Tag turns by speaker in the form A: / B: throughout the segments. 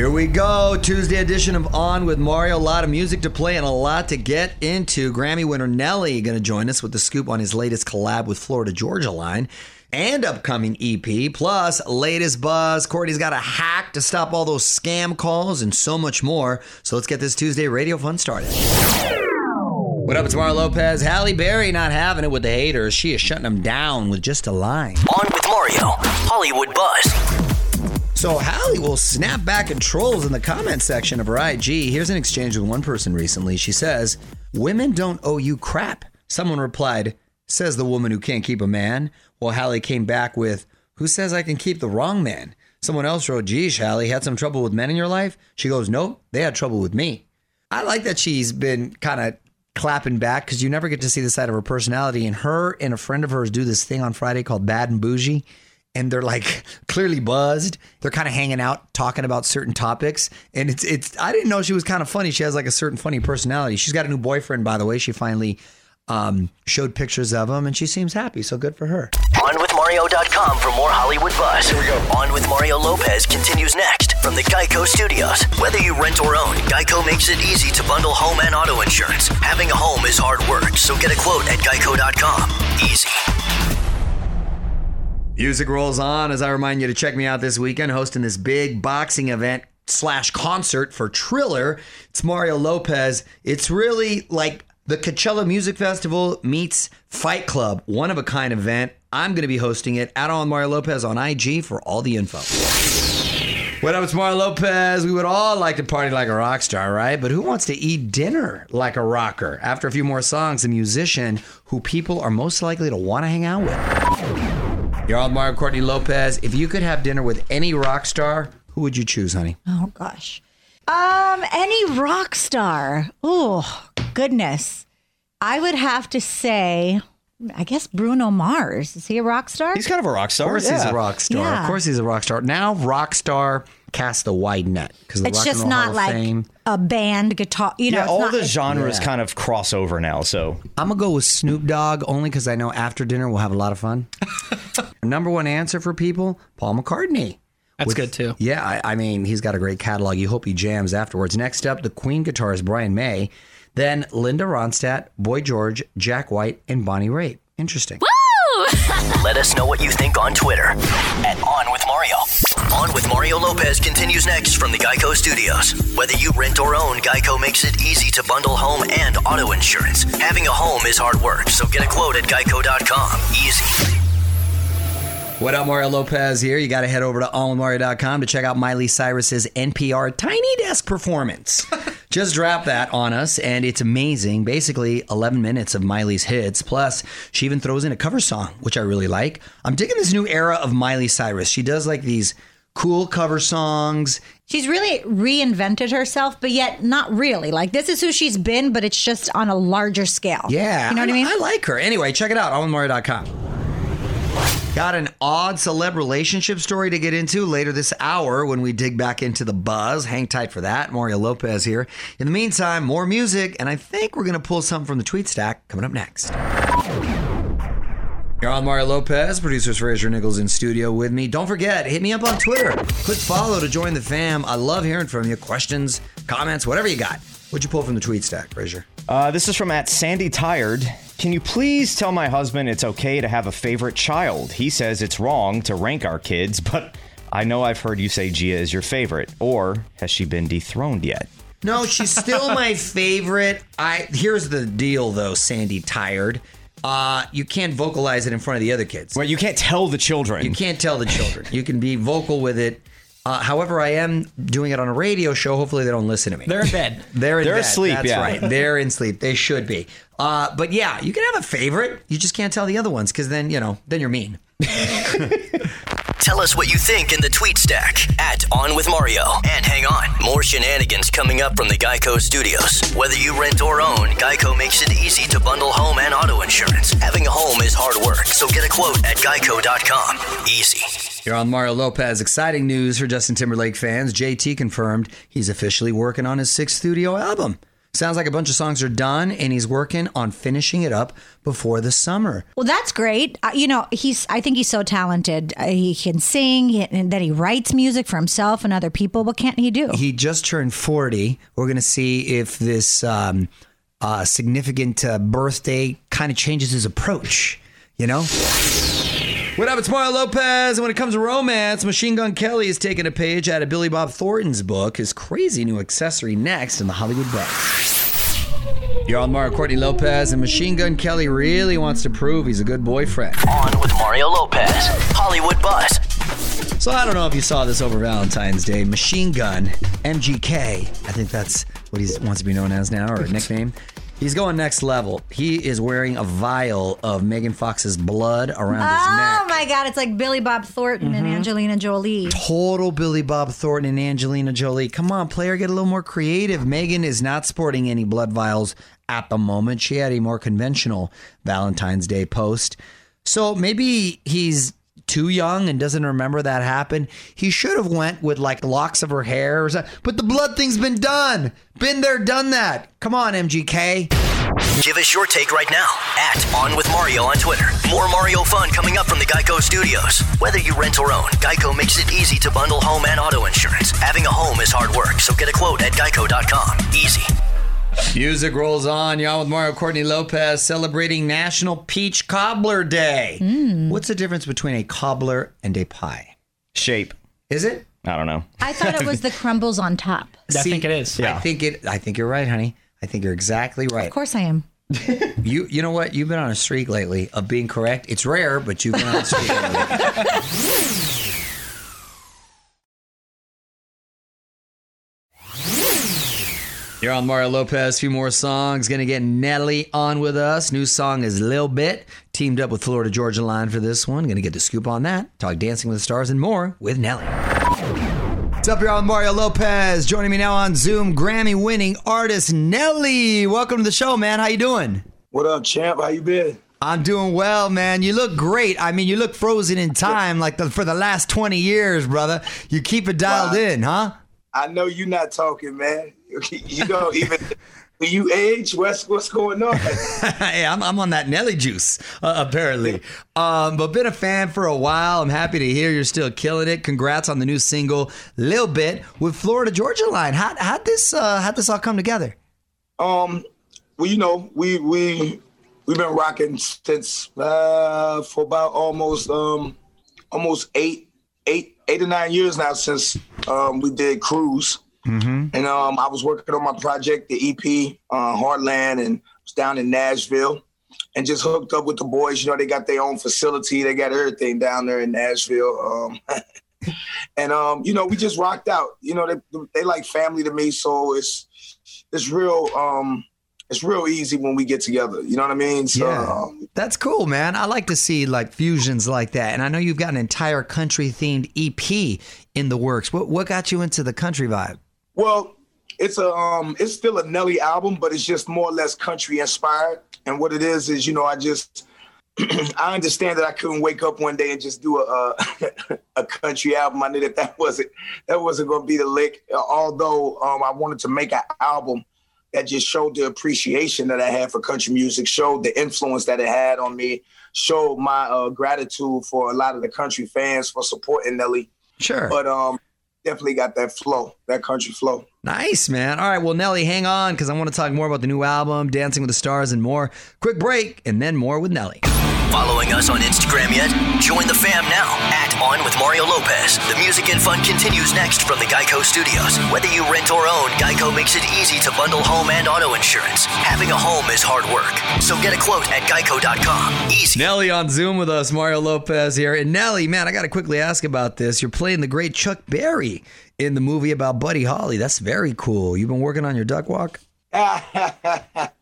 A: Here we go. Tuesday edition of On with Mario. A lot of music to play and a lot to get into. Grammy winner Nelly going to join us with the scoop on his latest collab with Florida Georgia Line and upcoming EP. Plus, latest buzz. Courtney's got a hack to stop all those scam calls and so much more. So let's get this Tuesday radio fun started. What up, it's Mario Lopez. Halle Berry not having it with the haters. She is shutting them down with just a line.
B: On with Mario, Hollywood Buzz.
A: So Halle will snap back at trolls in the comment section of her IG. Here's an exchange with one person recently. She says, Women don't owe you crap. Someone replied, Says the woman who can't keep a man. Well, Halle came back with, Who says I can keep the wrong man? Someone else wrote, Geez, Halle, had some trouble with men in your life? She goes, Nope, they had trouble with me. I like that she's been kind of clapping back because you never get to see the side of her personality. And her and a friend of hers do this thing on Friday called Bad and Bougie. And they're like clearly buzzed. They're kind of hanging out, talking about certain topics. And it's it's I didn't know she was kind of funny. She has like a certain funny personality. She's got a new boyfriend, by the way. She finally um, showed pictures of him and she seems happy. So good for her.
B: OnWithMario.com for more Hollywood buzz. Here we go. On with Mario Lopez continues next from the Geico Studios. Whether you rent or own, Geico makes it easy to bundle home and auto insurance. Having a home is hard work, so get a quote at Geico.com. Easy.
A: Music rolls on as I remind you to check me out this weekend hosting this big boxing event slash concert for Triller. It's Mario Lopez. It's really like the Coachella Music Festival meets Fight Club, one of a kind event. I'm going to be hosting it at On Mario Lopez on IG for all the info. What up, it's Mario Lopez. We would all like to party like a rock star, right? But who wants to eat dinner like a rocker? After a few more songs, a musician who people are most likely to want to hang out with. You're on Mario Courtney Lopez. If you could have dinner with any rock star, who would you choose, honey?
C: Oh gosh. Um, any rock star. Oh, goodness. I would have to say, I guess Bruno Mars. Is he a rock star?
D: He's kind of a rock star.
A: Of course he's a rock star.
C: Yeah.
A: Of course he's a rock star. Now rock star casts a wide net because
C: it's
A: Rock and
C: just
A: Roll
C: not
A: Hall
C: like
A: Fame.
C: a band guitar. You know,
D: Yeah, all
C: not-
D: the genres
A: Yeah.
D: kind of cross over now. So
A: I'm gonna go with Snoop Dogg only because I know after dinner we'll have a lot of fun. Number one answer for people: Paul McCartney.
E: That's good too.
A: Yeah, I, I mean he's got a great catalog. You hope he jams afterwards. Next up, the Queen guitarist Brian May, then Linda Ronstadt, Boy George, Jack White, and Bonnie Raitt. Interesting.
B: Let us know what you think on Twitter at On with Mario. On with Mario Lopez continues next from the Geico Studios. Whether you rent or own, Geico makes it easy to bundle home and auto insurance. Having a home is hard work, so get a quote at geico.com. Easy.
A: What up, Mario Lopez here. You got to head over to allmario.com to check out Miley Cyrus's NPR Tiny Desk performance. Just dropped that on us, and it's amazing. Basically, 11 minutes of Miley's hits. Plus, she even throws in a cover song, which I really like. I'm digging this new era of Miley Cyrus. She does like these cool cover songs.
C: She's really reinvented herself, but yet not really. Like this is who she's been, but it's just on a larger scale.
A: Yeah.
C: you know what I mean.
A: I like her. Anyway, check it out, allmario.com. Got an odd celeb relationship story to get into later this hour when we dig back into the buzz. Hang tight for that. Mario Lopez here. In the meantime, more music, and I think we're going to pull something from the tweet stack coming up next. You're on Mario Lopez, producers Fraser Nichols in studio with me. Don't forget, hit me up on Twitter. Click follow to join the fam. I love hearing from you. Questions, comments, whatever you got. What'd you pull from the tweet stack, Fraser?
D: uh, this is from at Sandy Tired. Can you please tell my husband it's okay to have a favorite child? He says it's wrong to rank our kids, but I know I've heard you say Gia is your favorite. Or has she been dethroned yet?
A: No, she's still my favorite. I here's the deal though, Sandy tired. Uh, you can't vocalize it in front of the other kids.
D: Well, you can't tell the children.
A: You can't tell the children. You can be vocal with it. Uh, however, I am doing it on a radio show. Hopefully, they don't listen to me.
E: They're in bed.
A: They're in
D: They're
A: bed.
D: asleep,
A: That's
D: yeah.
A: right. They're in sleep. They should be. Uh, but yeah, you can have a favorite. You just can't tell the other ones because then you know then you're mean.
B: Tell us what you think in the tweet stack at On With Mario. And hang on, more shenanigans coming up from the Geico Studios. Whether you rent or own, Geico makes it easy to bundle home and auto insurance. Having a home is hard work, so get a quote at geico.com. Easy.
A: You're on Mario Lopez. Exciting news for Justin Timberlake fans. JT confirmed he's officially working on his sixth studio album. Sounds like a bunch of songs are done, and he's working on finishing it up before the summer.
C: Well, that's great. Uh, you know, he's. I think he's so talented. Uh, he can sing, he, and that he writes music for himself and other people. What can't he do?
A: He just turned 40. We're going to see if this um, uh, significant uh, birthday kind of changes his approach, you know? What up? It's Mario Lopez. And when it comes to romance, Machine Gun Kelly is taking a page out of Billy Bob Thornton's book, his crazy new accessory next in the Hollywood Buzz. You're on Mario Courtney Lopez, and Machine Gun Kelly really wants to prove he's a good boyfriend.
B: On with Mario Lopez, Hollywood Buzz.
A: So I don't know if you saw this over Valentine's Day. Machine Gun MGK, I think that's what he wants to be known as now, or a nickname. He's going next level. He is wearing a vial of Megan Fox's blood around his
C: oh
A: neck.
C: oh my God! It's like Billy Bob Thornton and mm-hmm. Angelina Jolie.
A: Total Billy Bob Thornton and Angelina Jolie. Come on, player, get a little more creative. Megan is not sporting any blood vials at the moment. She had a more conventional Valentine's Day post. So maybe he's too young and doesn't remember that happened. He should have went with like locks of her hair or something. But the blood thing's been done. Been there, done that. Come on, MGK.
B: Give us your take right now at On With Mario on Twitter. More Mario fun coming up from the Geico Studios. Whether you rent or own, Geico makes it easy to bundle home and auto insurance. Having a home is hard work, so get a quote at geico.com. Easy.
A: Music rolls on. Y'all with Mario Courtney Lopez celebrating National Peach Cobbler Day. Hmm. What's the difference between a cobbler and a pie?
D: Shape.
A: Is it?
D: I don't know.
C: I thought it was the crumbles on top.
E: I think it is. Yeah.
A: I think it. I think you're right, honey. I think you're exactly right.
C: Of course, I am.
A: You you know what? You've been on a streak lately of being correct. It's rare, but you've been on a streak lately. You're on Mario Lopez. A few more songs. Gonna get Nelly on with us. New song is Lil Bit. Teamed up with Florida Georgia Line for this one. Gonna get the scoop on that. Talk Dancing with the Stars and more with Nelly. What's up, y'all? Mario Lopez. Joining me now on Zoom, Grammy-winning artist Nelly. Welcome to the show, man. How you doing?
F: What up, champ? How you been?
A: I'm doing well, man. You look great. I mean, you look frozen in time, like the, for the last 20 years, brother. You keep it dialed
F: Wow.
A: in, huh?
F: I know you're not talking, man. You don't even when you age. What's what's going on?
A: hey, I'm, I'm on that Nelly juice, uh, apparently. Um, but been a fan for a while. I'm happy to hear you're still killing it. Congrats on the new single, Lil Bit, with Florida Georgia Line. How how'd this uh, how'd this all come together?
F: Um, well, you know, we we we've been rocking since uh, for about almost um almost eight eight eight or nine years now since um we did Cruise. And um, I was working on my project, the EP, uh, Heartland, and was down in Nashville, and just hooked up with the boys. You know, they got their own facility, they got everything down there in Nashville. Um, and um, you know, we just rocked out. You know, they they like family to me, so it's it's real. Um, it's real easy when we get together. You know what I mean? So, um,
A: That's cool, man. I like to see like fusions like that. And I know you've got an entire country themed EP in the works. What what got you into the country vibe?
F: Well, it's a um, it's still a Nelly album, but it's just more or less country inspired. And what it is is, you know, I just I understand that I couldn't wake up one day and just do a a, a country album. I knew that that wasn't that wasn't going to be the lick. Although um, I wanted to make an album that just showed the appreciation that I had for country music, showed the influence that it had on me, showed my uh, gratitude for a lot of the country fans for supporting Nelly.
A: Sure.
F: But um, definitely got that flow, that country flow.
A: Nice, man. All right, well, Nelly, hang on because I want to talk more about the new album, Dancing with the Stars, and more. Quick break, and then more with Nelly.
B: Following us on Instagram yet? Join the fam now at On With Mario Lopez. The music and fun continues next from the Geico Studios. Whether you rent or own, Geico makes it easy to bundle home and auto insurance. Having a home is hard work, so get a quote at geico.com. Easy.
A: Nelly on Zoom with us, Mario Lopez here. And Nelly, man, I got to quickly ask about this. You're playing the great Chuck Berry in the movie about Buddy Holly. That's very cool. You've been working on your duck walk?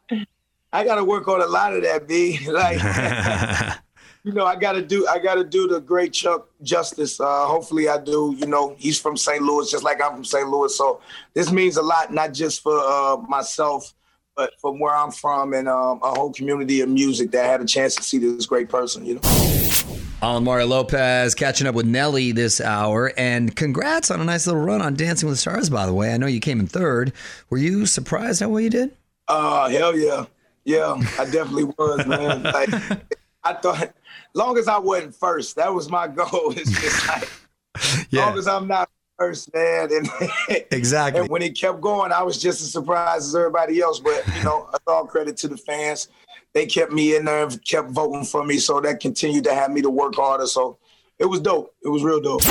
F: I gotta work on a lot of that, B. Like, you know, I gotta do, I gotta do the great Chuck justice. Uh, hopefully, I do. You know, he's from St. Louis, just like I'm from St. Louis. So this means a lot, not just for uh, myself, but from where I'm from and um, a whole community of music that had a chance to see this great person. You know.
A: On Mario Lopez catching up with Nelly this hour. And congrats on a nice little run on Dancing with the Stars, by the way. I know you came in third. Were you surprised how well you did?
F: Uh, hell yeah. Yeah, I definitely was, man. Like, I thought, long as I wasn't first, that was my goal. It's just like,
A: Yeah.
F: long as I'm not first, man. And,
A: Exactly.
F: and when it kept going, I was just as surprised as everybody else. But, you know, it's all credit to the fans. They kept me in there, and kept voting for me. So that continued to have me to work harder. So it was dope. It was real dope.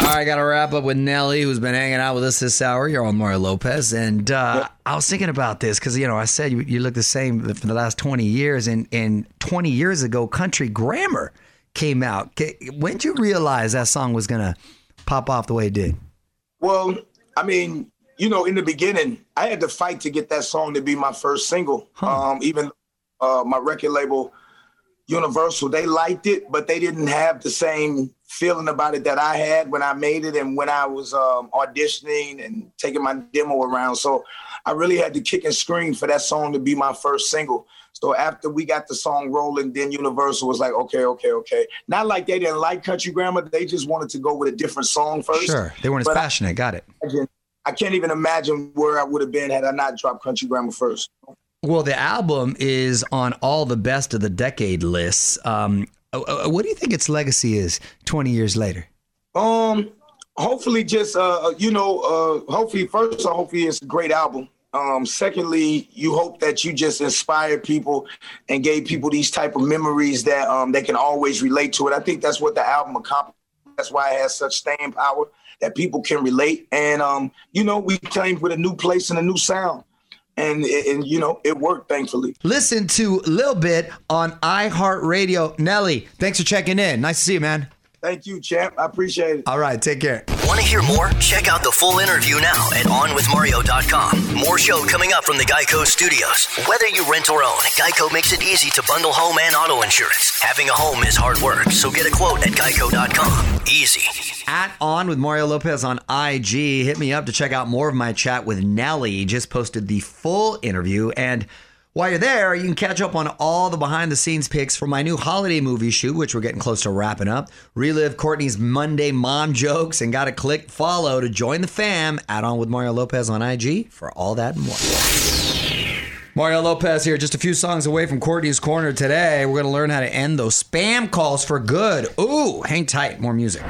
A: All right, got to wrap up with Nelly, who's been hanging out with us this hour. You're on Mario Lopez. And uh, I was thinking about this because, you know, I said you, you look the same for the last 20 years. And, and 20 years ago, Country Grammar came out. When did you realize that song was going to pop off the way it did?
F: Well, I mean, you know, in the beginning, I had to fight to get that song to be my first single. Um, even uh, my record label, Universal, they liked it, but they didn't have the same feeling about it that I had when I made it and when I was um, auditioning and taking my demo around. So I really had to kick and scream for that song to be my first single. So after we got the song rolling, then Universal was like, okay, okay, okay. Not like they didn't like Country Grammar, they just wanted to go with a different song first.
A: Sure. They weren't as
F: But I-
A: passionate. Got it.
F: I can't even imagine where I would have been had I not dropped Country Grammar first.
A: Well, the album is on all the best of the decade lists. Um, uh, uh, what do you think its legacy is 20 years later?
F: Um, hopefully, just uh, you know, uh, hopefully, first, uh, hopefully, it's a great album. Um, secondly, you hope that you just inspired people and gave people these type of memories that um, they can always relate to it. I think that's what the album accomplished. That's why it has such staying power that people can relate. And um, you know, we came with a new place and a new sound, and and you know, it worked. Thankfully.
A: Listen to Lil Bit on iHeartRadio. Nelly, thanks for checking in. Nice to see you, man.
F: Thank you, champ. I appreciate it.
A: All right, take care.
B: Want to hear more? Check out the full interview now at OnWithMario.com. More show coming up from the Geico Studios. Whether you rent or own, Geico makes it easy to bundle home and auto insurance. Having a home is hard work, so get a quote at Geico.com. Easy.
A: At On with Mario Lopez on IG. Hit me up to check out more of my chat with Nelly. Just posted the full interview. And while you're there, you can catch up on all the behind the scenes pics from my new holiday movie shoot, which we're getting close to wrapping up. Relive Courtney's Monday mom jokes and got to click follow to join the fam. Add On with Mario Lopez on IG for all that and more. Mario Lopez here, just a few songs away from Courtney's Corner today. We're going to learn how to end those spam calls for good. Ooh, hang tight, more music.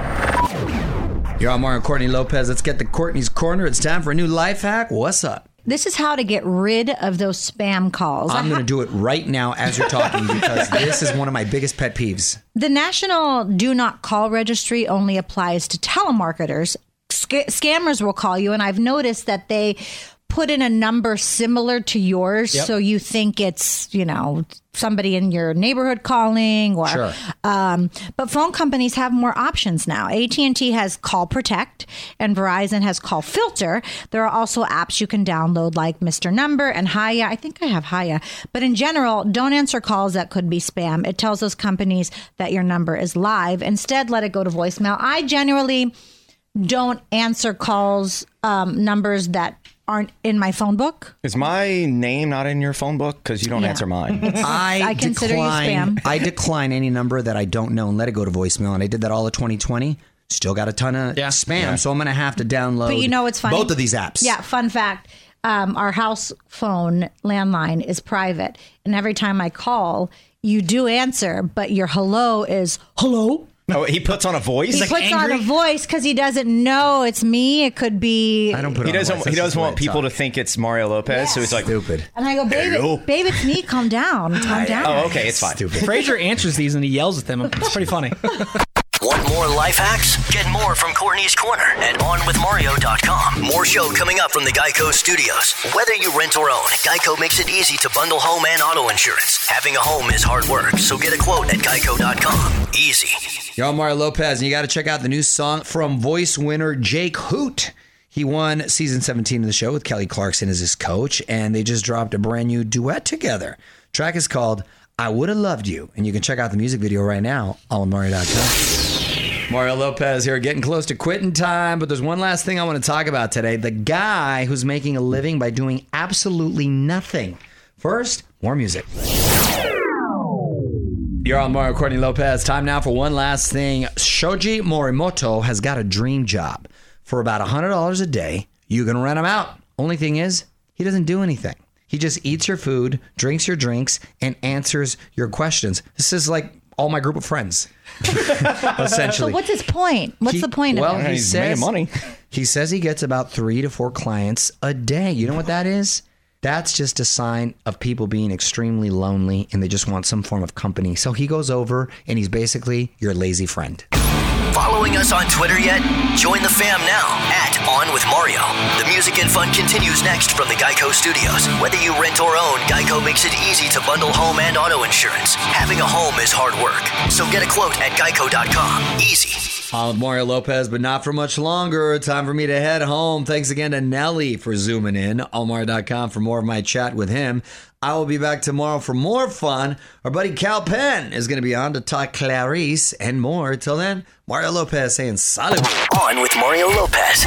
A: You're on Mario Courtney Lopez. Let's get to Courtney's Corner. It's time for a new life hack. What's up?
C: This is how to get rid of those spam calls.
A: I'm going to do it right now as you're talking because this is one of my biggest pet peeves.
C: The National Do Not Call Registry only applies to telemarketers. Sc- scammers will call you, and I've noticed that they put in a number similar to yours, so you think it's you know somebody in your neighborhood calling, or
A: Sure.
C: um, but phone companies have more options now. AT and T has Call Protect, and Verizon has Call Filter. There are also apps you can download like Mr. Number and Hiya. I think I have Hiya, but in general, don't answer calls that could be spam. It tells those companies that your number is live. Instead, let it go to voicemail. I generally don't answer calls um, numbers that aren't in my phone book.
D: Is my name not in your phone book? Because you don't
C: Yeah.
D: answer mine.
A: I,
C: I consider you
A: decline,
C: spam.
A: I decline any number that I don't know and let it go to voicemail. And I did that all of 2020. Still got a ton of
E: Yeah.
A: spam, so I'm going to have to download.
C: But you know what's funny?
A: Both of these apps.
C: Yeah, fun fact. Um, our house phone landline is private, and every time I call, you do answer, but your hello is hello.
D: oh, he puts on a voice.
C: He puts on a voice because he doesn't know it's me. It could be.
A: I don't put.
D: he
A: on
D: doesn't.
A: voice.
D: He
A: That's
D: doesn't want
A: I
D: people to think it's Mario Lopez. So he's like,
A: stupid.
C: And I go, babe, it, babe, it's me. Calm down. Calm down.
D: "Oh, okay, it's fine."
E: Frazier answers these and he yells at them. It's pretty funny.
B: Want more life hacks? Get more from Courtney's Corner at OnWithMario.com. More show coming up from the Geico Studios. Whether you rent or own, Geico makes it easy to bundle home and auto insurance. Having a home is hard work, so get a quote at Geico.com. Easy.
A: On Mario Lopez, and you got to check out the new song from voice winner Jake Hoot. He won season 17 of the show with Kelly Clarkson as his coach, and they just dropped a brand new duet together. Track is called I Would Have Loved You, and you can check out the music video right now on Mario.com. Mario Lopez here, getting close to quitting time, but there's one last thing I want to talk about today. The guy who's making a living by doing absolutely nothing. First, more music. You're on Mario Courtney Lopez. Time now for one last thing. Shoji Morimoto has got a dream job. For about $100 a day, you can rent him out. Only thing is, he doesn't do anything. He just eats your food, drinks your drinks, and answers your questions. This is like all my group of friends, essentially.
C: So what's his point? What's
A: He-
C: the point
A: well,
C: of it?
A: he
D: He's
A: says
D: making money.
A: He says he gets about three to four clients a day. You know what that is? That's just a sign of people being extremely lonely and they just want some form of company. So he goes over and he's basically your lazy friend.
B: Following us on Twitter yet? Join the fam now at On With Mario. The music and fun continues next from the Geico Studios. Whether you rent or own, Geico makes it easy to bundle home and auto insurance. Having a home is hard work, so get a quote at geico.com. Easy.
A: On with Mario Lopez, but not for much longer. Time for me to head home. Thanks again to Nelly for zooming in. Almar.com for more of my chat with him. I will be back tomorrow for more fun. Our buddy Kal Penn is going to be on to talk Clarice and more. Till then, Mario Lopez saying salut.
B: On with Mario Lopez.